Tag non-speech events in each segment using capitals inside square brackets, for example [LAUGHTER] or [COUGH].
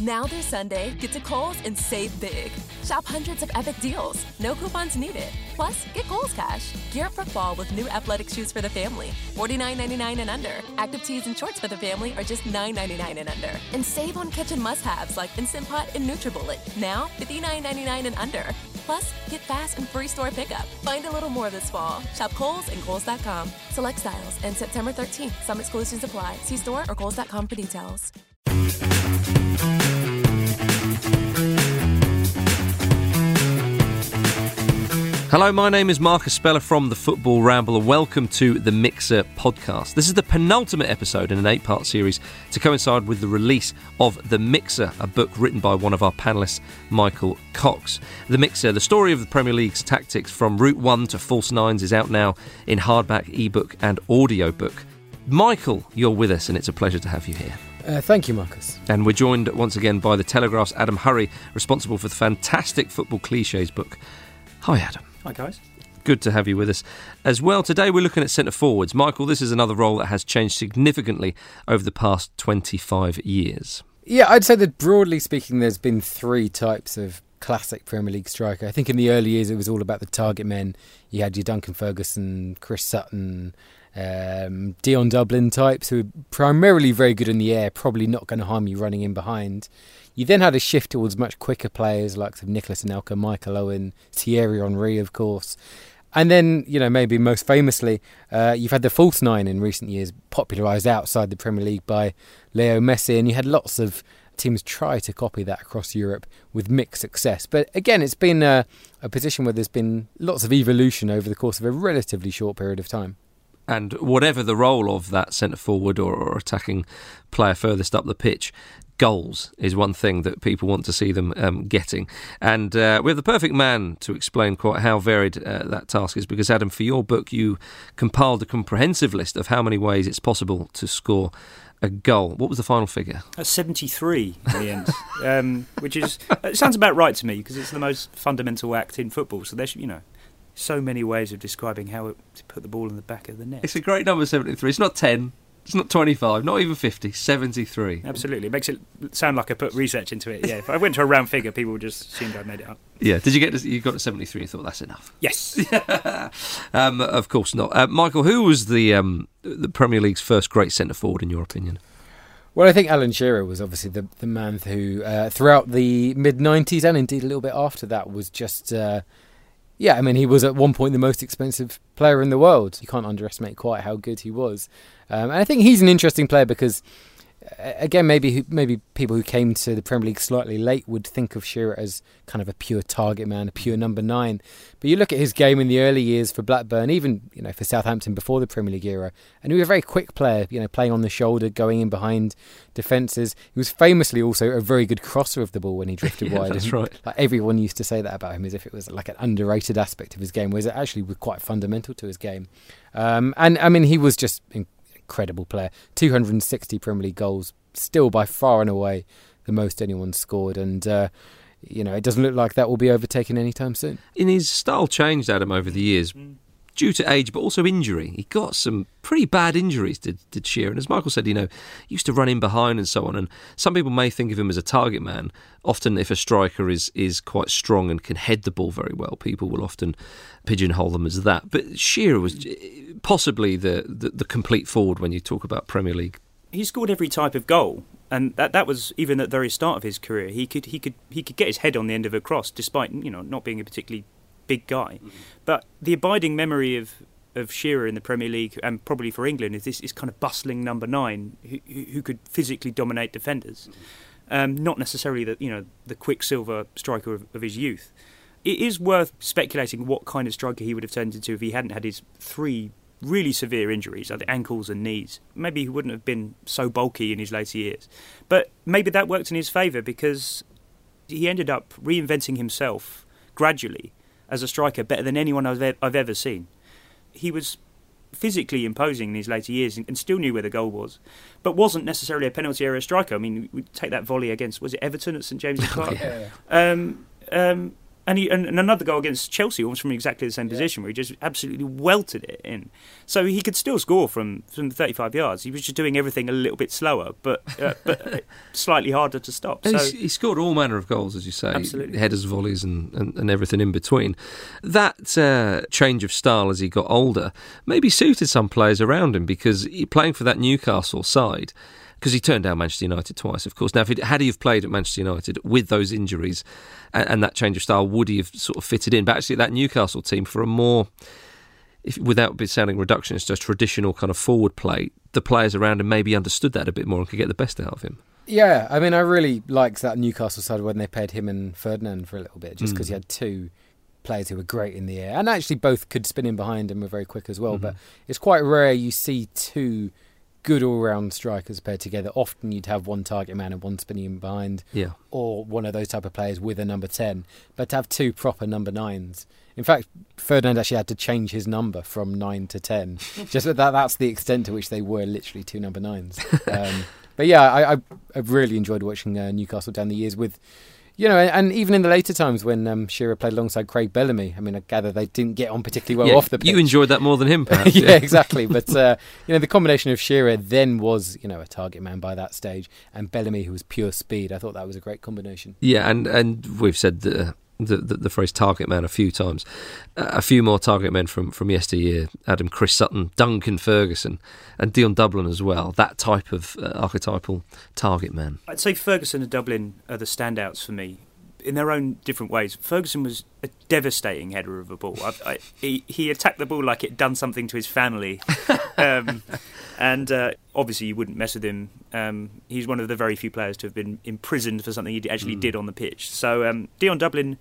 Now through Sunday, get to Kohl's and save big. Shop hundreds of epic deals. No coupons needed. Plus, get Kohl's Cash. Gear up for fall with new athletic shoes for the family. $49.99 and under. Active tees and shorts for the family are just $9.99 and under. And save on kitchen must-haves like Instant Pot and NutriBullet. Now, $59.99 and under. Plus, get fast and free store pickup. Find a little more this fall. Shop Kohl's and Kohl's.com. Select styles and September 13th. Some exclusions apply. See store or Kohl's.com for details. Hello, my name is Marcus Speller from the Football Ramble, and welcome to the Mixer podcast. This is the penultimate episode in an eight part series to coincide with the release of The Mixer, a book written by one of our panellists, Michael Cox. The Mixer, the story of the Premier League's tactics from Route 1 to False Nines, is out now in hardback, ebook, and audiobook. Michael, you're with us, and it's a pleasure to have you here. Uh, thank you, Marcus. And we're joined once again by the Telegraph's Adam Hurrey, responsible for the fantastic football cliches book. Hi, Adam. Hi, guys. Good to have you with us as well. Today we're looking at centre forwards. Michael, this is another role that has changed significantly over the past 25 years. Yeah, I'd say that broadly speaking, there's been three types of classic Premier League striker. I think in the early years it was all about the target men. You had your Duncan Ferguson, Chris Sutton, um, Dion Dublin types who are primarily very good in the air, probably not going to harm you running in behind. You then had a shift towards much quicker players like Nicolas Anelka, Michael Owen, Thierry Henry, of course. And then, you know, maybe most famously, uh, you've had the false nine in recent years, popularised outside the Premier League by Leo Messi, and you had lots of teams try to copy that across Europe with mixed success. But again, it's been a, a position where there's been lots of evolution over the course of a relatively short period of time. And whatever the role of that centre forward or, or attacking player furthest up the pitch, goals is one thing that people want to see them um, getting. And uh, we have the perfect man to explain quite how varied uh, that task is because, Adam, for your book, you compiled a comprehensive list of how many ways it's possible to score a goal. What was the final figure? That's 73 in the end, [LAUGHS] um, which is, it sounds about right to me because it's the most fundamental act in football. So there's, you know, so many ways of describing how to put the ball in the back of the net. It's a great number, 73. It's not 10. It's not 25, not even 50, 73. Absolutely. It makes it sound like I put research into it. Yeah, if I went to a round figure, people would just assume I'd made it up. Yeah, did you get to, you got to 73 and thought that's enough? Yes. [LAUGHS] um, of course not. Uh, Michael, who was the um, the Premier League's first great centre forward in your opinion? Well, I think Alan Shearer was obviously the, the man who, uh, throughout the mid 90s and indeed a little bit after that, was just. Uh, yeah, I mean, he was at one point the most expensive player in the world. You can't underestimate quite how good he was. Um, and I think he's an interesting player because, again, maybe maybe people who came to the Premier League slightly late would think of Shearer as kind of a pure target man, a pure number nine. But you look at his game in the early years for Blackburn, even you know for Southampton before the Premier League era, and he was a very quick player. You know, playing on the shoulder, going in behind defences. He was famously also a very good crosser of the ball when he drifted [LAUGHS] yeah, wide. That's and, right. Like everyone used to say that about him as if it was like an underrated aspect of his game, whereas it actually was quite fundamental to his game. Um, and I mean, he was just incredible player. 260 Premier League goals, still by far and away the most anyone scored. And, uh, you know, it doesn't look like that will be overtaken anytime soon. In his style changed, Adam, over the years. Due to age, but also injury, he got some pretty bad injuries. Did did Shearer? And as Michael said, you know, used to run in behind and so on. And some people may think of him as a target man. Often, if a striker is is quite strong and can head the ball very well, people will often pigeonhole them as that. But Shearer was possibly the, the, the complete forward when you talk about Premier League. He scored every type of goal, and that that was even at the very start of his career. He could he could he could get his head on the end of a cross, despite you know not being a particularly big guy. Mm-hmm. But the abiding memory of of Shearer in the Premier League and probably for England is this is kind of bustling number nine who, who could physically dominate defenders, mm-hmm. um, not necessarily the you know the quicksilver striker of, of his youth. It is worth speculating what kind of striker he would have turned into if he hadn't had his three really severe injuries, like the ankles and knees. Maybe he wouldn't have been so bulky in his later years. But maybe that worked in his favour because he ended up reinventing himself gradually as a striker better than anyone I've, I've ever seen. He was physically imposing in his later years and, still knew where the goal was, but wasn't necessarily a penalty area striker. I mean, we take that volley against was it Everton at St James's Park? [LAUGHS] yeah. um, um, and, he, and, and another goal against Chelsea, almost from exactly the same position, where he just absolutely welted it in. So he could still score from, from 35 yards. He was just doing everything a little bit slower, but uh, [LAUGHS] but slightly harder to stop. So he scored all manner of goals, as you say, Absolutely. headers, volleys, and, and, and everything in between. That uh, change of style as he got older maybe suited some players around him because he, playing for that Newcastle side, because he turned down Manchester United twice, of course. Now, if had he have played at Manchester United with those injuries and, and that change of style, would he have sort of fitted in? But actually, that Newcastle team for a more if, without be sounding reductionist, just traditional kind of forward play, the players around him maybe understood that a bit more and could get the best out of him. Yeah, I mean, I really liked that Newcastle side when they paired him and Ferdinand for a little bit, just because Mm. you had two players who were great in the air, and actually both could spin in behind and were very quick as well. But it's quite rare you see two good all-round strikers paired together. Often you'd have one target man and one spinning in behind, Yeah. or one of those type of players with a number ten. But to have two proper number nines. In fact, Ferdinand actually had to change his number from nine to ten. [LAUGHS] Just that that's the extent to which they were literally two number nines. Um, but yeah, I, I I've really enjoyed watching uh, Newcastle down the years with. You know, and, even in the later times when um, Shearer played alongside Craig Bellamy, I mean, I gather they didn't get on particularly well Yeah, off the pitch. You enjoyed that more than him, [LAUGHS] perhaps. yeah, exactly. [LAUGHS] But uh, you know, the combination of Shearer then was you know a target man by that stage, and Bellamy who was pure speed. I thought that was a great combination. Yeah, and, and we've said the, the, the, the phrase target man a few times. Uh, a few more target men from, from yesteryear Adam Chris Sutton, Duncan Ferguson, and Dion Dublin as well. That type of uh, archetypal target man. I'd say Ferguson and Dublin are the standouts for me in their own different ways. Ferguson was a devastating header of a ball. I, I, he, he attacked the ball like it done something to his family. [LAUGHS] um, and uh, obviously, you wouldn't mess with him. Um, he's one of the very few players to have been imprisoned for something he actually did on the pitch. So, um, Dion Dublin.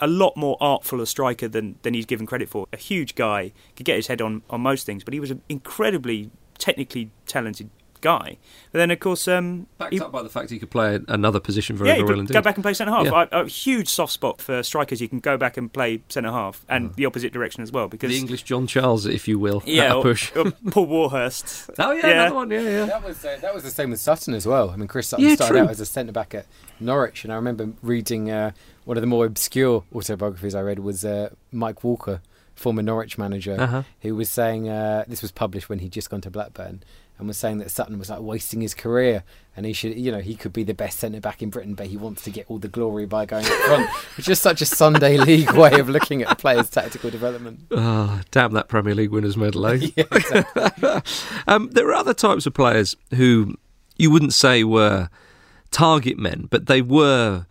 A lot more artful a striker than, than he's given credit for. A huge guy, could get his head on, on most things, but he was an incredibly technically talented guy. But then, of course, um, Backed he- up by the fact he could play another position very, yeah, well could indeed. go back and play centre half. Yeah. I, a huge soft spot for strikers. You can go back and play centre half and the opposite direction as well. Because the English John Charles, if you will, yeah, or- push. or Paul Warhurst. [LAUGHS] oh yeah, yeah. another one. Yeah, yeah. That was uh, that was the same with Sutton as well. I mean, Chris Sutton Yeah, started true. out as a centre back at Norwich, and I remember reading uh, one of the more obscure autobiographies I read was uh, Mike Walker, former Norwich manager, Uh-huh. who was saying uh, this was published when he'd just gone to Blackburn. And was saying that Sutton was like wasting his career, and he should, you know, he could be the best centre back in Britain, but he wants to get all the glory by going up front, [LAUGHS] which is such a Sunday [LAUGHS] League way of looking at a player's tactical development. Oh, damn that Premier League winners medal, eh? [LAUGHS] Yeah, exactly. Um, there are other types of players who you wouldn't say were target men, but they were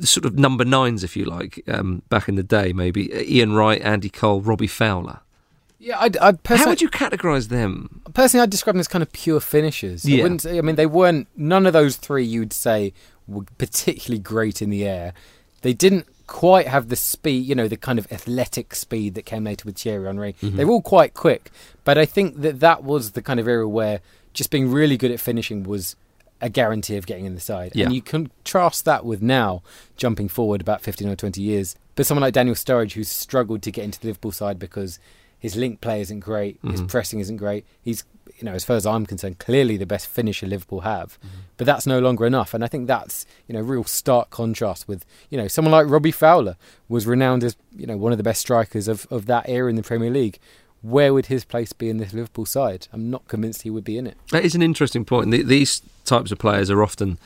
sort of number nines, if you like, um, back in the day. Maybe Ian Wright, Andy Cole, Robbie Fowler. Yeah, I'd, I'd How would you categorise them? personally, I'd describe them as kind of pure finishers. I Yeah. wouldn't say. I mean, they weren't. None of those three you'd say were particularly great in the air. They didn't quite have the speed, you know, the kind of athletic speed that came later with Thierry Henry. Mm-hmm. They were all quite quick, but I think that that was the kind of era where just being really good at finishing was a guarantee of getting in the side. Yeah. And you contrast that with now, jumping forward about 15 or 20 years, but someone like Daniel Sturridge who's struggled to get into the Liverpool side because his link play isn't great, his Mm-hmm. pressing isn't great. He's, you know, as far as I'm concerned, clearly the best finisher Liverpool have. Mm-hmm. But that's no longer enough. And I think that's, you know, real stark contrast with, you know, someone like Robbie Fowler was renowned as, you know, one of the best strikers of, of that era in the Premier League. Where would his place be in this Liverpool side? I'm not convinced he would be in it. That is an interesting point. These types of players are often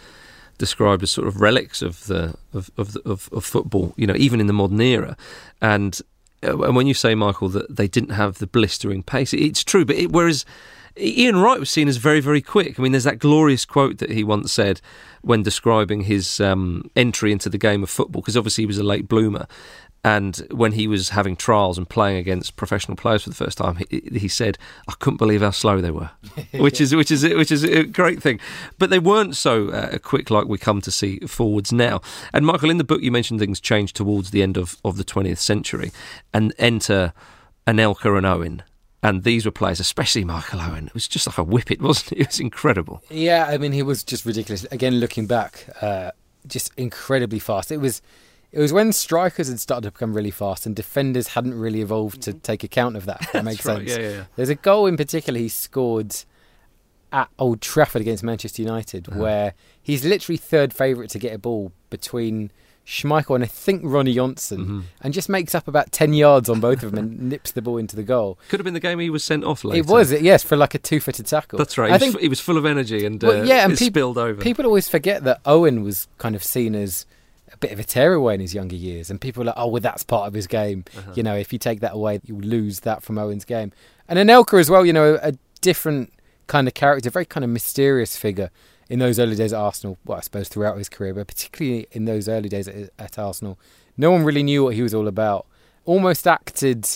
described as sort of relics of the of of, the, of, of football. You know, even in the modern era, and and when you say Michael that they didn't have the blistering pace, it's true. But it, whereas Ian Wright was seen as very very quick. I mean, there's that glorious quote that he once said when describing his um, entry into the game of football, because obviously he was a late bloomer. And when he was having trials and playing against professional players for the first time, he, he said, "I couldn't believe how slow they were," [LAUGHS] which is which is which is a great thing. But they weren't so uh, quick like we come to see forwards now. And Michael, in the book, you mentioned things changed towards the end of, of the 20th century, and enter Anelka and Owen. And these were players, especially Michael Owen. It was just like a whippet, wasn't it? [LAUGHS] It was incredible. Yeah, I mean, he was just ridiculous. Again, looking back, uh, just incredibly fast. It was, it was when strikers had started to become really fast and defenders hadn't really evolved to take account of that. That makes Mm-hmm. right, sense. yeah, yeah. There's a goal in particular he scored at Old Trafford against Manchester United, Uh-huh. where he's literally third favourite to get a ball between Schmeichel and I think Ronnie Johnsen, Mm-hmm. and just makes up about ten yards on both of them and [LAUGHS] nips the ball into the goal. Could have been the game he was sent off later. It was, yes, for like a two-footed tackle. That's right. He, I was, think f- he was full of energy and, Well, uh, yeah, and it peop- spilled over. People always forget that Owen was kind of seen as a bit of a tearaway in his younger years, and people are like, "Oh, well, that's part of his game." Uh-huh. You know, if you take that away, you lose that from Owen's game. And Anelka as well, you know, a different kind of character, very kind of mysterious figure in those early days at Arsenal. Well, I suppose throughout his career, but particularly in those early days at, at Arsenal, no one really knew what he was all about. Almost acted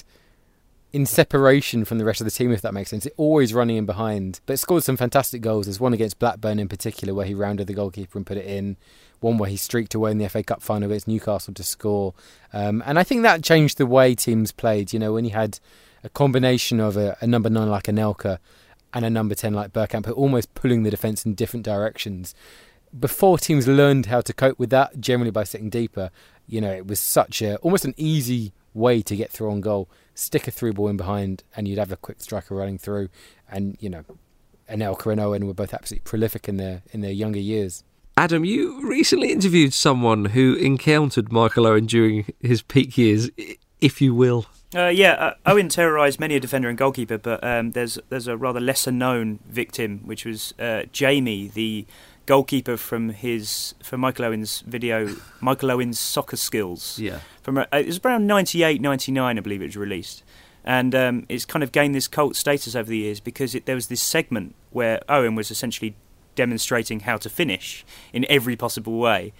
in separation from the rest of the team, if that makes sense. Always running in behind, but scored some fantastic goals. There's one against Blackburn in particular where he rounded the goalkeeper and put it in. One where he streaked away in the FA Cup final against Newcastle to score. Um, and I think that changed the way teams played. You know, when you had a combination of a, a number nine like Anelka and a number 10 like Bergkamp, almost pulling the defence in different directions. Before teams learned how to cope with that, generally by sitting deeper, you know, it was such a almost an easy way to get through on goal. Stick a through ball in behind, and you'd have a quick striker running through. And you know, Anelka and Owen were both absolutely prolific in their in their younger years. Adam, you recently interviewed someone who encountered Michael Owen during his peak years, if you will. Uh, yeah, uh, Owen terrorised many a defender and goalkeeper, but um, there's there's a rather lesser known victim, which was uh, Jamie, the goalkeeper from his from Michael Owen's video, Michael Owen's soccer skills. Yeah. From uh, it was around 98, 99, I believe it was released, and um, it's kind of gained this cult status over the years because it, there was this segment where Owen was essentially demonstrating how to finish in every possible way,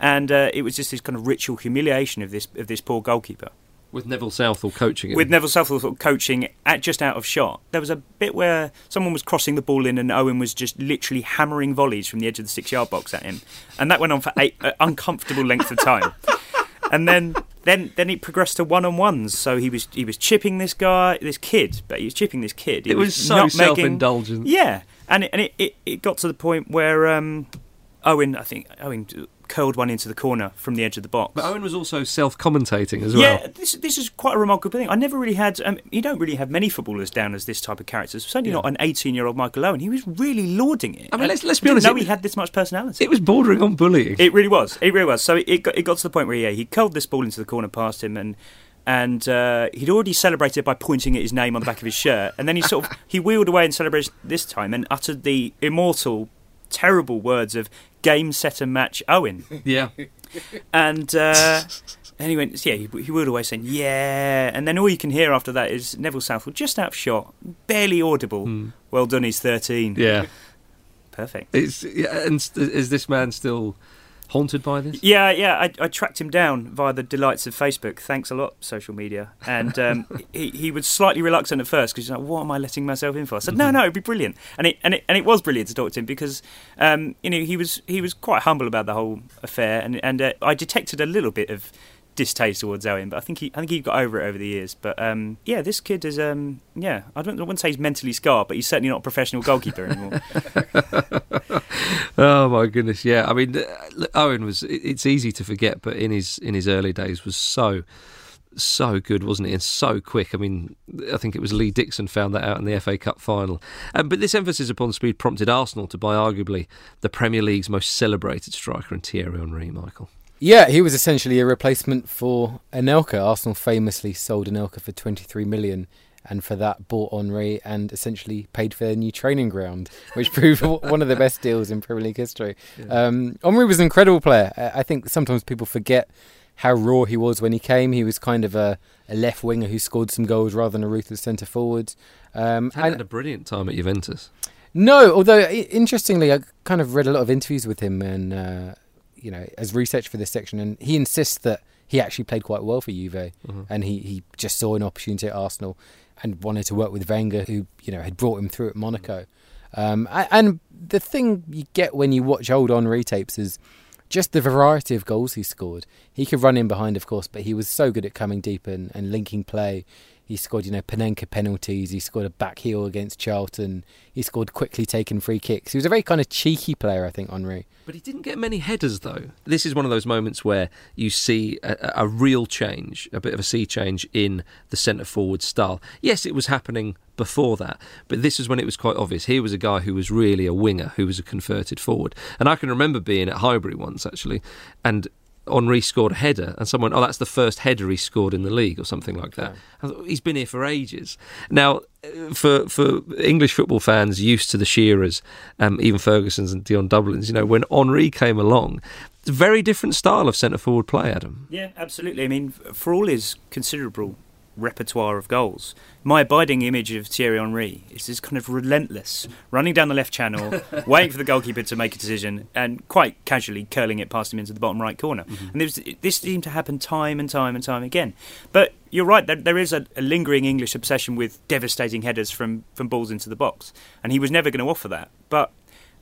and uh, it was just this kind of ritual humiliation of this of this poor goalkeeper With Neville Southall coaching him. with Neville Southall coaching at just out of shot. There was a bit where someone was crossing the ball in, and Owen was just literally hammering volleys from the edge of the six-yard box at him, and that went on for eight uh, uncomfortable length of time. [LAUGHS] And then, then, then it progressed to one-on-ones. So he was he was chipping this guy, this kid, but he was chipping this kid. He it was so nutmegging- self-indulgent. yeah, and it, and it, it, it got to the point where um, Owen, I think Owen curled one into the corner from the edge of the box. But Owen was also self-commentating as well. Yeah, this this is quite a remarkable thing. I never really had. Um, you don't really have many footballers down as this type of characters. Certainly not an 18 year old Michael Owen. He was really lauding it. I mean, let's- let's be honest, No, he had this much personality. It was bordering on bullying. It really was. It really was. So it, it got it got to the point where yeah, he curled this ball into the corner past him and. And uh, he'd already celebrated by pointing at his name on the back of his shirt, and then he sort of [LAUGHS] he wheeled away and celebrated this time and uttered the immortal, terrible words of "game, set, and match." Owen, yeah. [LAUGHS] and uh, and he went, yeah, he, he wheeled away saying, yeah. And then all you can hear after that is Neville Southall just out of shot, barely audible. Well done, he's 13. Hmm. Yeah. Perfect. It's yeah, and st- is this man still haunted by this? Yeah, yeah, I, I tracked him down via the delights of Facebook. Thanks a lot, social media. And um, [LAUGHS] he, he was slightly reluctant at first because he's like, "What am I letting myself in for?" I said, "No, no, it'd be brilliant." And it and it and it was brilliant to talk to him because um, you know he was he was quite humble about the whole affair, and and uh, I detected a little bit of distaste towards Owen, but I think he I think he got over it over the years. But um, yeah, this kid is um, yeah, I don't I wouldn't say he's mentally scarred, but he's certainly not a professional goalkeeper anymore. [LAUGHS] [LAUGHS] Oh my goodness, yeah. I mean, uh, Owen was. it- It's easy to forget, but in his in his early days was so so good, wasn't he? And so quick. I mean, I think it was Lee Dixon found that out in the FA Cup final. Um, but this emphasis upon speed prompted Arsenal to buy arguably the Premier League's most celebrated striker in Thierry Henry. Michael. Yeah, he was essentially a replacement for Anelka. Arsenal famously sold Anelka for 23 million and for that bought Henry and essentially paid for their new training ground, which [LAUGHS] proved one of the best deals in Premier League history. Um, Henry was an incredible player. I think sometimes people forget how raw he was when he came. He was kind of a, a left winger who scored some goals rather than a ruthless centre forward. Um, Had had a brilliant time at Juventus. no, although interestingly, I kind of read a lot of interviews with him and uh, you know as research for this section, and he insists that he actually played quite well for Juve, and he, he just saw an opportunity at Arsenal and wanted to work with Wenger, who you know had brought him through at Monaco. Um, and the thing you get when you watch old Henry tapes is just the variety of goals he scored. He could run in behind, of course, but he was so good at coming deep and, and linking play. He scored, you know, Panenka penalties. He scored a back heel against Charlton. He scored quickly taken free kicks. He was a very kind of cheeky player, I think, Henry. But he didn't get many headers, though. This is one of those moments where you see a, a real change, a bit of a sea change in the centre forward style. Yes, it was happening before that, but this is when it was quite obvious. Here was a guy who was really a winger, who was a converted forward. And I can remember being at Highbury once, actually, and Henry scored a header, and someone, oh, that's the first header he scored in the league, or something like that. Thought, He's been here for ages. Now, for for English football fans used to the Shearers, um, even Ferguson's and Dion Dublin's, you know, when Henry came along, it's a very different style of centre forward play, Adam. Yeah, absolutely. I mean, for all his considerable repertoire of goals, my abiding image of Thierry Henry is this kind of relentless running down the left channel, [LAUGHS] waiting for the goalkeeper to make a decision, and quite casually curling it past him into the bottom right corner. Mm-hmm. And there's, this seemed to happen time and time and time again. But you're right, there, there is a, a lingering English obsession with devastating headers from, from balls into the box, and he was never going to offer that. But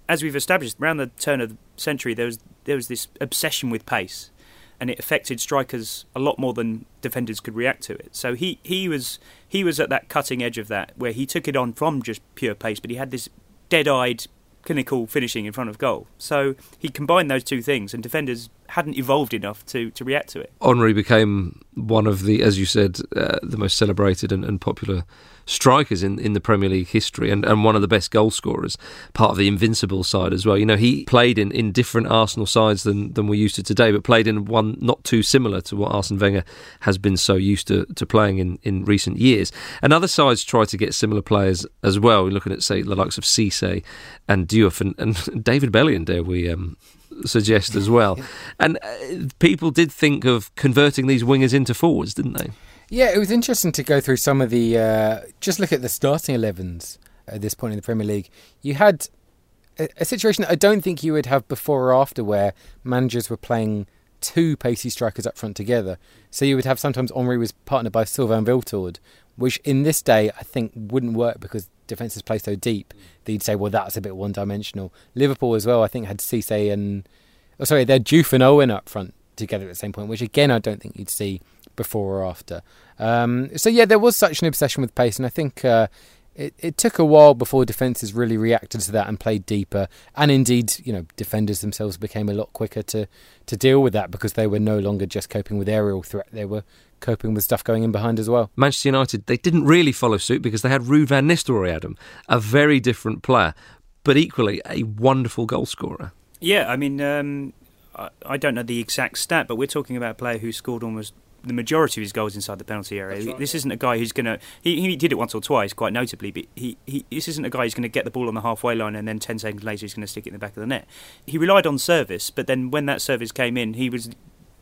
as we've established, around the turn of the century, there was there was this obsession with pace, and it affected strikers a lot more than defenders could react to it. So he, he was he was at that cutting edge of that, where he took it on from just pure pace, but he had this dead-eyed, clinical finishing in front of goal. So he combined those two things, and defenders hadn't evolved enough to, to react to it. Henry became one of the, as you said, uh, the most celebrated and, and popular strikers in, in the Premier League history and, and one of the best goal scorers, part of the invincible side as well. You know, he played in, in different Arsenal sides than, than we're used to today, but played in one not too similar to what Arsene Wenger has been so used to, to playing in, in recent years. And other sides try to get similar players as well. We're looking at, say, the likes of Cisse and Diouf and, and [LAUGHS] David Bellion, dare we um, suggest as well. [LAUGHS] And uh, people did think of converting these wingers into forwards, didn't they? Yeah, it was interesting to go through some of the. Uh, just look at the starting 11s at this point in the Premier League. You had a, a situation that I don't think you would have before or after where managers were playing two pacey strikers up front together. So you would have sometimes Henry was partnered by Sylvain Wiltord, which in this day I think wouldn't work because defences play so deep that you'd say, well, that's a bit one dimensional. Liverpool as well, I think, had Cisse and. Oh, sorry, they had Juve and Owen up front together at the same point, which again I don't think you'd see before or after. Um, so yeah, there was such an obsession with pace, and I think uh, it, it took a while before defences really reacted to that and played deeper. And indeed, you know, defenders themselves became a lot quicker to to deal with that because they were no longer just coping with aerial threat; they were coping with stuff going in behind as well. Manchester United, they didn't really follow suit because they had Ruud van Nistelrooy, Adam, a very different player, but equally a wonderful goal scorer. Yeah, I mean, um, I, I don't know the exact stat, but we're talking about a player who scored almost the majority of his goals inside the penalty area. right, this yeah. isn't a guy who's going to. He, he did it once or twice, quite notably, but he, he this isn't a guy who's going to get the ball on the halfway line and then 10 seconds later he's going to stick it in the back of the net. He relied on service, but then when that service came in, he was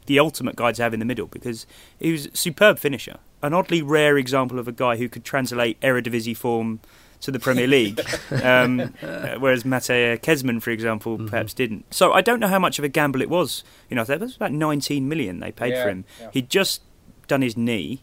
the ultimate guy to have in the middle because he was a superb finisher. An oddly rare example of a guy who could translate Eredivisie form to the Premier League, [LAUGHS] um, uh, whereas Matej Kezman, for example, perhaps didn't. So I don't know how much of a gamble it was. You know, that was about 19 million they paid Yeah, for him. yeah. He'd just done his knee.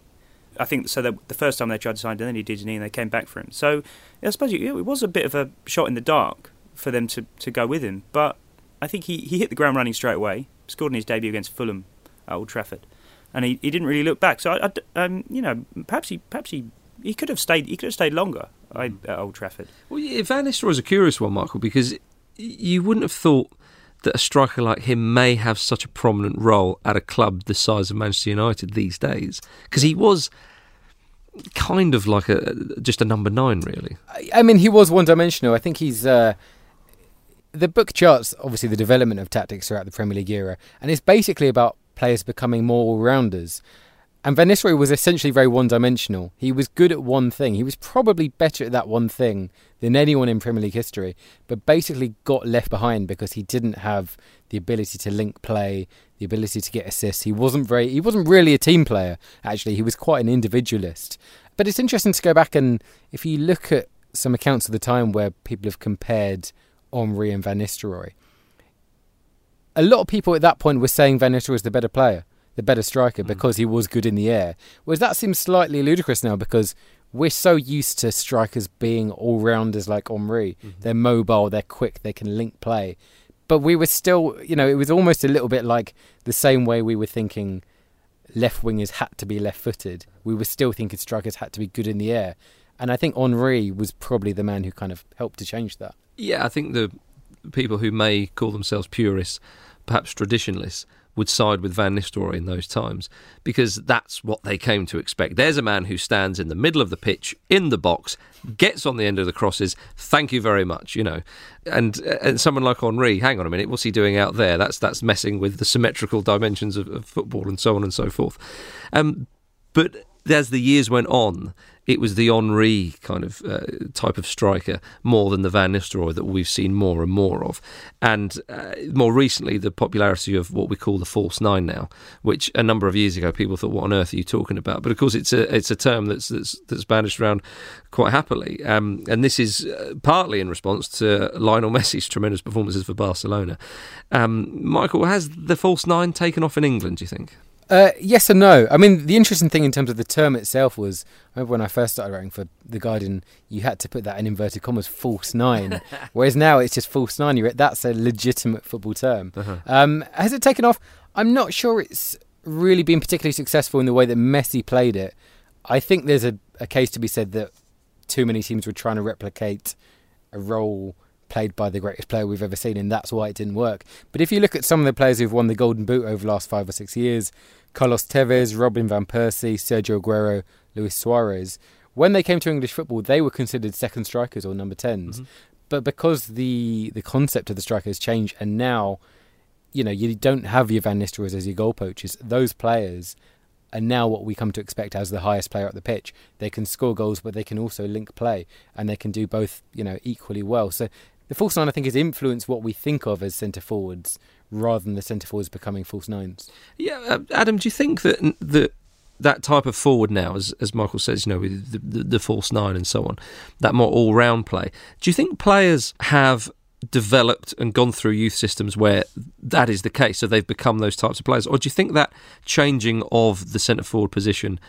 I think so. The, the first time they tried to sign him, then he did his knee, and they came back for him. So I suppose it, it was a bit of a shot in the dark for them to, to go with him. But I think he, he hit the ground running straight away. Scored in his debut against Fulham at Old Trafford, and he, he didn't really look back. So I, I d- um, you know, perhaps he perhaps he, he could have stayed. He could have stayed longer I, at Old Trafford. Well, yeah, Van Nistelrooy is a curious one, Michael, because you wouldn't have thought that a striker like him may have such a prominent role at a club the size of Manchester United these days, because he was kind of like a just a number nine, really. I- I mean, he was one dimensional. I think he's. Uh, the book charts, obviously, the development of tactics throughout the Premier League era, and it's basically about players becoming more all rounders. And Van Nistelrooy was essentially very one dimensional. He was good at one thing. He was probably better at that one thing than anyone in Premier League history, but basically got left behind because he didn't have the ability to link play, the ability to get assists. He wasn't very he wasn't really a team player, actually. He was quite an individualist. But it's interesting to go back and if you look at some accounts of the time where people have compared Henry and Van Nistelrooy, a lot of people at that point were saying Van Nistelrooy was the better player, the better striker, hmm. because he was good in the air. Whereas that seems slightly ludicrous now because we're so used to strikers being all rounders like Henry. Mm-hmm. They're mobile, they're quick, they can link play. But we were still, you know, it was almost a little bit like the same way we were thinking left wingers had to be left footed. We were still thinking strikers had to be good in the air. And I think Henry was probably the man who kind of helped to change that. Yeah, I think the people who may call themselves purists, perhaps traditionalists, would side with Van Nistelrooy in those times because that's what they came to expect. There's a man who stands in the middle of the pitch in the box, gets on the end of the crosses. Thank you very much, you know. And and someone like Henry, hang on a minute, what's he doing out there? That's that's messing with the symmetrical dimensions of, of football and so on and so forth. Um, but as the years went on, it was the Henry kind of uh, type of striker more than the Van Nistelrooy that we've seen more and more of. And uh, more recently, the popularity of what we call the false nine now, which a number of years ago people thought, "What on earth are you talking about?" But of course, it's a it's a term that's that's, that's banished around quite happily. Um, and this is uh, partly in response to Lionel Messi's tremendous performances for Barcelona. Um, Michael, has the false nine taken off in England? Do you think? Uh, yes and no. I mean, the interesting thing in terms of the term itself was, I remember when I first started writing for The Guardian, you had to put that in inverted commas, false nine. [LAUGHS] whereas now it's just false nine. You're, that's a legitimate football term. Uh-huh. Um, has it taken off? I'm not sure it's really been particularly successful in the way that Messi played it. I think there's a, a case to be said that too many teams were trying to replicate a role played by the greatest player we've ever seen, and that's why it didn't work. But if you look at some of the players who've won the Golden Boot over the last five or six years, Carlos Tevez, Robin van Persie, Sergio Aguero, Luis Suarez, when they came to English football, they were considered second strikers or number 10s. Mm-hmm. But because the the concept of the striker has changed, and now, you know, you don't have your Van Nistelrooy as your goal poachers. Those players are now what we come to expect as the highest player at the pitch. They can score goals, but they can also link play, and they can do both, you know, equally well. So the false nine, I think, has influenced what we think of as centre forwards rather than the centre forwards becoming false nines. Yeah, uh, Adam, do you think that that that type of forward now, as as Michael says, you know, with the, the, the false nine and so on, that more all round play, do you think players have developed and gone through youth systems where that is the case, so they've become those types of players, or do you think that changing of the centre forward position?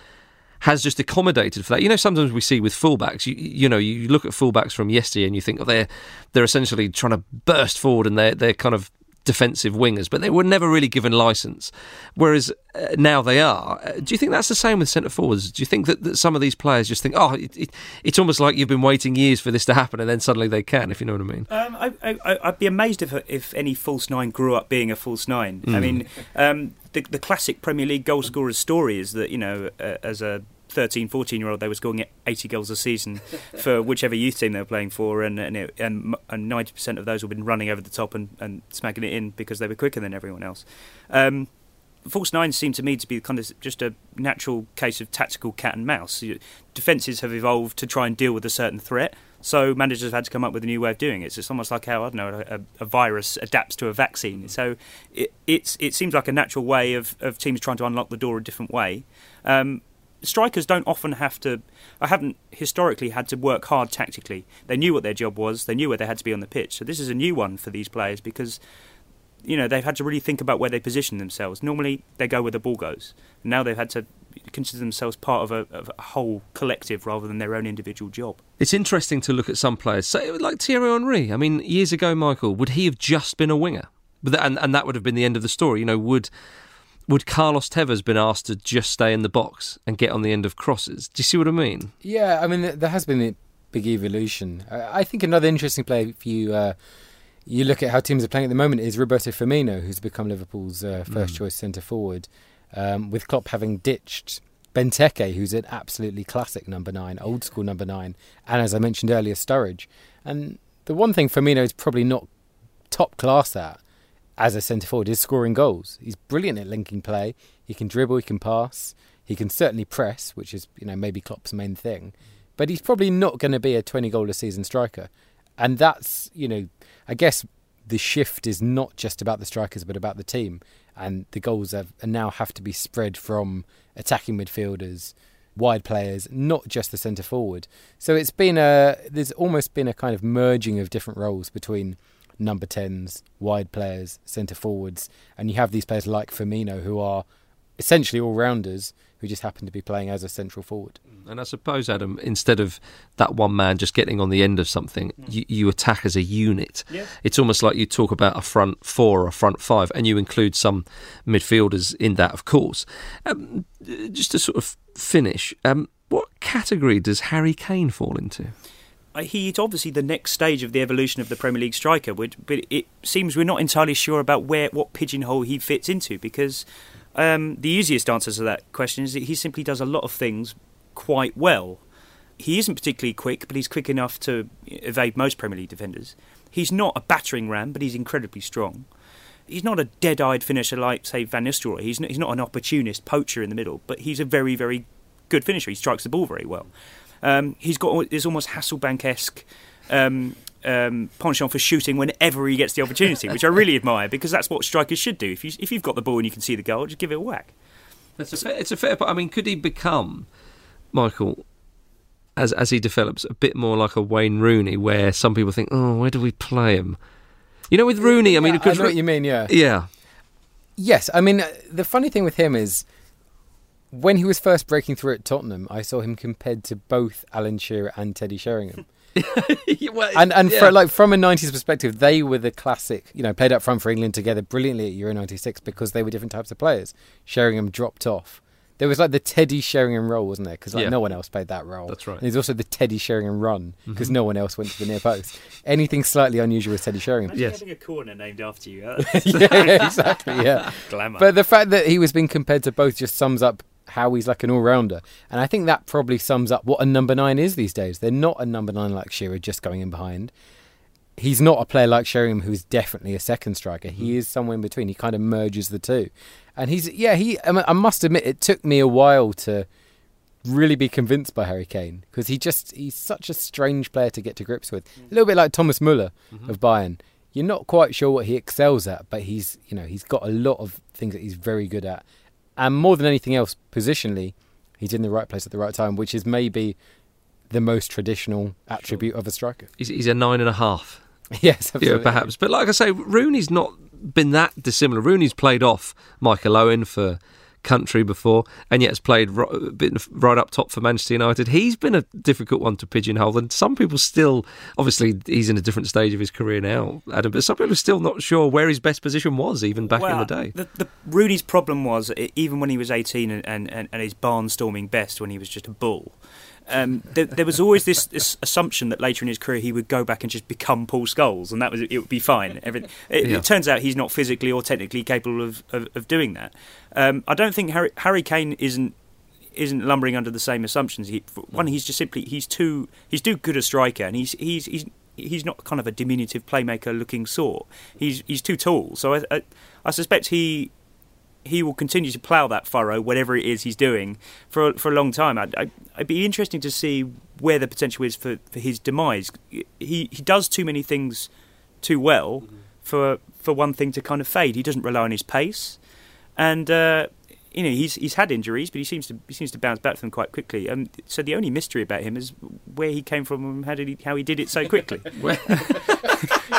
Has just accommodated for that. You know, sometimes we see with fullbacks, you, you know, you look at fullbacks from yesterday and you think, oh, they're they're essentially trying to burst forward and they're they're kind of defensive wingers, but they were never really given license. Whereas uh, now they are. Uh, do you think that's the same with centre forwards? Do you think that, that some of these players just think, oh, it, it, it's almost like you've been waiting years for this to happen, and then suddenly they can, if you know what I mean? Um, I, would be amazed if if any false nine grew up being a false nine. Mm. I mean, um, the, the classic Premier League goal scorer's story is that you know, uh, as a 13, 14 year old, they were scoring 80 goals a season [LAUGHS] for whichever youth team they were playing for, and and, it, and, and 90% of those would have been running over the top and, and smacking it in because they were quicker than everyone else. Um, False nine seemed to me to be kind of just a natural case of tactical cat and mouse. Defences have evolved to try and deal with a certain threat, so managers have had to come up with a new way of doing it. it's almost like how I don't know a, a virus adapts to a vaccine. So it, it's it seems like a natural way of, of teams trying to unlock the door a different way. Um, strikers don't often have to. I haven't historically had to work hard tactically. They knew what their job was. They knew where they had to be on the pitch. So this is a new one for these players because you know they've had to really think about where they position themselves. Normally they go where the ball goes. Now they've had to consider themselves part of a, of a, whole collective rather than their own individual job. It's interesting to look at some players, say like Thierry Henry. I mean, years ago, Michael, would he have just been a winger? And, and that would have been the end of the story. You know, would would Carlos Tevez been asked to just stay in the box and get on the end of crosses? Do you see what I mean? Yeah, I mean there has been a big evolution. I think another interesting play if you uh, you look at how teams are playing at the moment is Roberto Firmino, who's become Liverpool's uh, first mm. choice centre forward, um, with Klopp having ditched Benteke, who's an absolutely classic number nine, old school number nine, and as I mentioned earlier, Sturridge. And the one thing Firmino is probably not top class at as a centre forward is scoring goals. He's brilliant at linking play. He can dribble, he can pass, he can certainly press, which is you know maybe Klopp's main thing. But he's probably not going to be a 20 goal a season striker. And that's, you know, I guess the shift is not just about the strikers but about the team. And the goals have, now have to be spread from attacking midfielders, wide players, not just the centre forward. So it's been a there's almost been a kind of merging of different roles between number 10s, wide players, centre forwards, and you have these players like Firmino who are essentially all rounders who just happen to be playing as a central forward. And I suppose, Adam, instead of that one man just getting on the end of something, mm. you, you, attack as a unit. Yeah. It's almost like you talk about a front four or a front five, and you include some midfielders in that, of course. Um, just to sort of finish, um, what category does Harry Kane fall into? He's obviously the next stage of the evolution of the Premier League striker, but it seems we're not entirely sure about where what pigeonhole he fits into because um, the easiest answer to that question is that he simply does a lot of things quite well. He isn't particularly quick, but he's quick enough to evade most Premier League defenders. He's not a battering ram, but he's incredibly strong. He's not a dead-eyed finisher like, say, Van Nistelrooy. He's not an opportunist poacher in the middle, but he's a very, very good finisher. He strikes the ball very well. Um, he's got this almost Hasselbaink-esque um, um, penchant for shooting whenever he gets the opportunity, which I really [LAUGHS] admire because that's what strikers should do. If you if you've got the ball and you can see the goal, just give it a whack. It's a fair, it's a fair. I mean, could he become Michael? As as he develops, a bit more like a Wayne Rooney, where some people think, "Oh, where do we play him?" You know, with Rooney, I mean, yeah, I know what you mean. Yeah, yeah, yes. I mean, uh, the funny thing with him is when he was first breaking through at Tottenham, I saw him compared to both Alan Shearer and Teddy Sheringham. [LAUGHS] well, and and yeah. for like from a '90s perspective, they were the classic. You know, played up front for England together brilliantly at Euro '96 because they were different types of players. Sheringham dropped off. There was like the Teddy Sheringham role, wasn't there? Because like yeah. no one else played that role. That's right. And there's also the Teddy Sheringham run because mm-hmm. no one else went to the near post. Anything slightly unusual with Teddy Sheringham. Imagine yes. having a corner named after you. yeah, [LAUGHS] yeah, exactly. Yeah. [LAUGHS] Glamour. But the fact that he was being compared to both just sums up how he's like an all rounder. And I think that probably sums up what a number nine is these days. They're not a number nine like Shearer just going in behind. He's not a player like Sheringham who's definitely a second striker. He mm. is somewhere in between. He kind of merges the two. And he's, yeah, he, I, must admit, it took me a while to really be convinced by Harry Kane because he just, he's such a strange player to get to grips with. Mm. A little bit like Thomas Muller mm-hmm. of Bayern. You're not quite sure what he excels at, but he's, you know, he's got a lot of things that he's very good at and more than anything else, positionally, he's in the right place at the right time, which is maybe the most traditional attribute of a striker. He's, he's, a nine and a half. [LAUGHS] yes, absolutely. Yeah, perhaps. But like I say, Rooney's not been that dissimilar. Rooney's played off Michael Owen for country before, and yet has played right, been right up top for Manchester United. He's been a difficult one to pigeonhole, and some people still, obviously, he's in a different stage of his career now, Adam. But some people are still not sure where his best position was, even back well, in the day. The, the Rooney's problem was even when he was eighteen and, and, and his barnstorming best when he was just a bull um, there, there, was always this, this, assumption that later in his career he would go back and just become Paul Scholes, and that was it would be fine. Everything. It, yeah. it turns out he's not physically or technically capable of, of, of doing that. Um, I don't think Harry, Harry Kane isn't isn't lumbering under the same assumptions. He, one, he's just simply he's too he's too good a striker, and he's he's he's he's not kind of a diminutive playmaker looking sort. He's he's too tall, so I, I, I suspect he he will continue to plough that furrow, whatever it is he's doing, for for a long time. I'd, I'd, I'd be interesting to see where the potential is for, for his demise. He he does too many things too well mm-hmm. for for one thing to kind of fade. He doesn't rely on his pace, and uh, you know he's he's had injuries, but he seems to he seems to bounce back from them quite quickly. Um, so the only mystery about him is where he came from and how did he how he did it so quickly. [LAUGHS]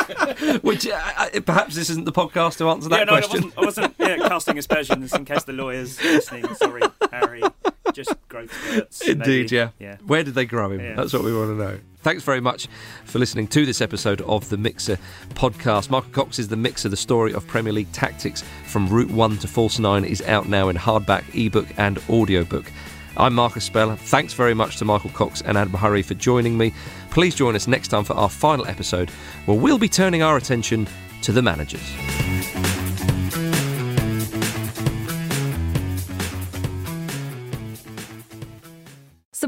[LAUGHS] Which uh, perhaps this isn't the podcast to answer that yeah, no, question. I wasn't, I wasn't yeah, casting aspersions in case the lawyers listening. Sorry, Harry. Just growth spurts. [LAUGHS] Indeed, yeah. yeah. Where did they grow him? Yeah. That's what we want to know. Thanks very much for listening to this episode of the Mixer podcast. Michael Cox is the Mixer. The story of Premier League tactics from Route 1 to False 9 is out now in hardback, ebook, and audiobook. I'm Marcus Speller. Thanks very much to Michael Cox and Adam Hurrey for joining me. Please join us next time for our final episode, where we'll be turning our attention to the managers.